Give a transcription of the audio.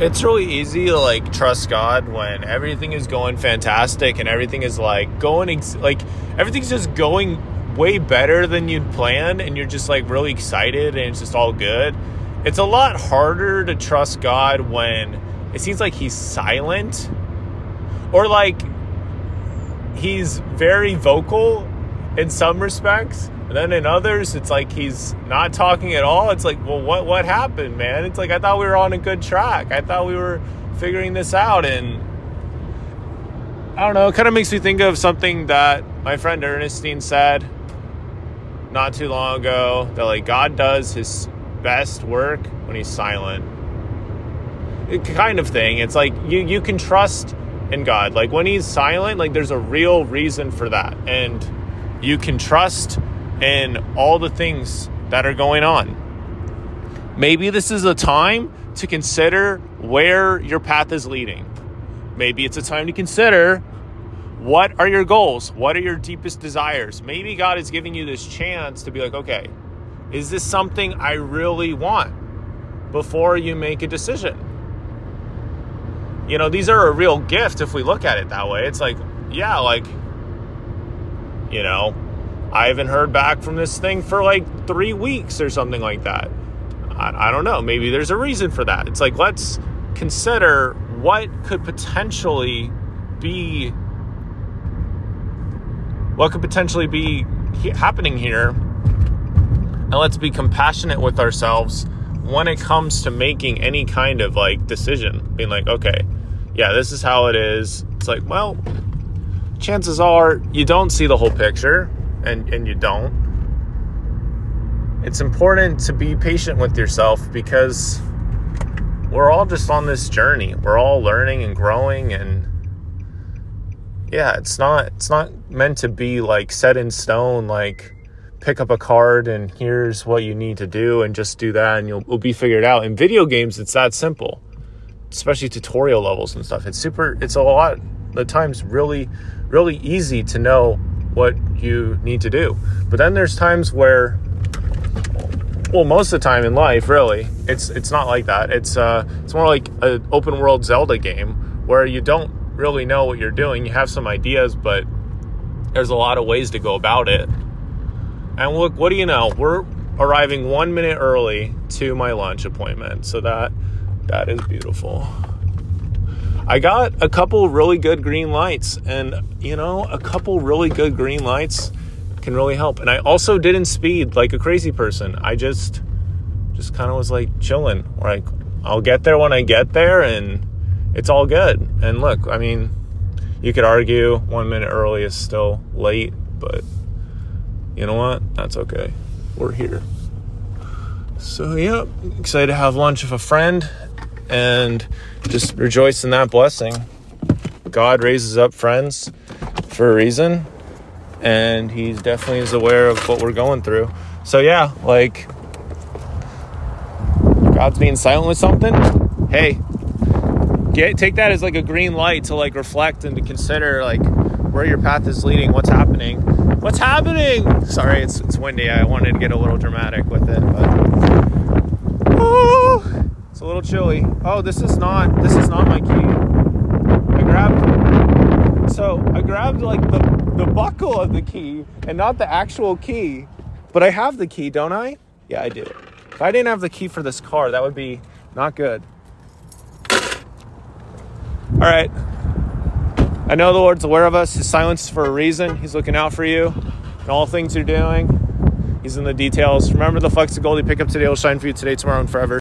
It's really easy to like trust God when everything is going fantastic and everything is like going ex- like everything's just going way better than you'd planned and you're just like really excited and it's just all good. It's a lot harder to trust God when it seems like he's silent or like he's very vocal in some respects and then in others, it's like he's not talking at all. It's like, well, what what happened, man? It's like I thought we were on a good track. I thought we were figuring this out, and I don't know. It kind of makes me think of something that my friend Ernestine said not too long ago. That like God does His best work when He's silent. It kind of thing. It's like you you can trust in God. Like when He's silent, like there's a real reason for that, and you can trust and all the things that are going on. Maybe this is a time to consider where your path is leading. Maybe it's a time to consider what are your goals? What are your deepest desires? Maybe God is giving you this chance to be like, okay, is this something I really want before you make a decision? You know, these are a real gift if we look at it that way. It's like, yeah, like, you know, I haven't heard back from this thing for like three weeks or something like that. I, I don't know. Maybe there's a reason for that. It's like, let's consider what could potentially be what could potentially be happening here and let's be compassionate with ourselves when it comes to making any kind of like decision being like okay yeah this is how it is it's like well chances are you don't see the whole picture and, and you don't. It's important to be patient with yourself because we're all just on this journey. We're all learning and growing and yeah, it's not it's not meant to be like set in stone like pick up a card and here's what you need to do and just do that and you'll, you'll be figured out. In video games it's that simple. Especially tutorial levels and stuff. It's super it's a lot the times really really easy to know what you need to do. But then there's times where well, most of the time in life, really, it's it's not like that. It's uh it's more like an open world Zelda game where you don't really know what you're doing. You have some ideas, but there's a lot of ways to go about it. And look, what do you know? We're arriving one minute early to my lunch appointment, so that that is beautiful. I got a couple really good green lights, and you know, a couple really good green lights can really help. And I also didn't speed like a crazy person. I just, just kind of was like chilling. Like, I'll get there when I get there, and it's all good. And look, I mean, you could argue one minute early is still late, but you know what? That's okay. We're here. So, yeah, excited to have lunch with a friend and just rejoice in that blessing. God raises up friends for a reason, and He definitely is aware of what we're going through. So, yeah, like God's being silent with something. Hey, get take that as like a green light to like reflect and to consider like where your path is leading, what's happening. What's happening? Sorry, it's it's windy. I wanted to get a little dramatic with it, but little chilly. Oh, this is not this is not my key. I grabbed so I grabbed like the the buckle of the key and not the actual key. But I have the key, don't I? Yeah, I do. If I didn't have the key for this car, that would be not good. All right. I know the Lord's aware of us. His silence is for a reason. He's looking out for you and all things you're doing. He's in the details. Remember the flecks of gold you pick up today will shine for you today, tomorrow, and forever.